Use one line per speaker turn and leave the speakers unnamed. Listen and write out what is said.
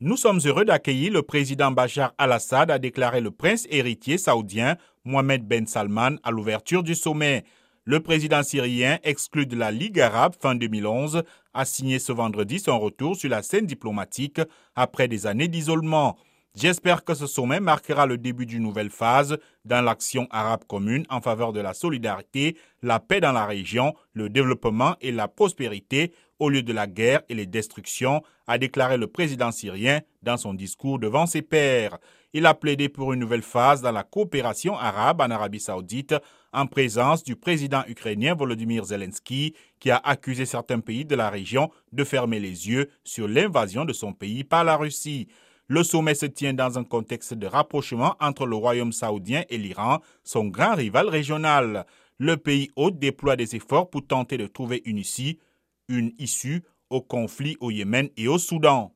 Nous sommes heureux d'accueillir le président Bachar al-Assad, a déclaré le prince héritier saoudien Mohamed Ben Salman à l'ouverture du sommet. Le président syrien, exclu de la Ligue arabe fin 2011, a signé ce vendredi son retour sur la scène diplomatique après des années d'isolement. J'espère que ce sommet marquera le début d'une nouvelle phase dans l'action arabe commune en faveur de la solidarité, la paix dans la région, le développement et la prospérité au lieu de la guerre et les destructions, a déclaré le président syrien dans son discours devant ses pairs. Il a plaidé pour une nouvelle phase dans la coopération arabe en Arabie saoudite en présence du président ukrainien Volodymyr Zelensky qui a accusé certains pays de la région de fermer les yeux sur l'invasion de son pays par la Russie. Le sommet se tient dans un contexte de rapprochement entre le royaume saoudien et l'Iran, son grand rival régional. Le pays hôte déploie des efforts pour tenter de trouver une issue, au conflit au Yémen et au Soudan.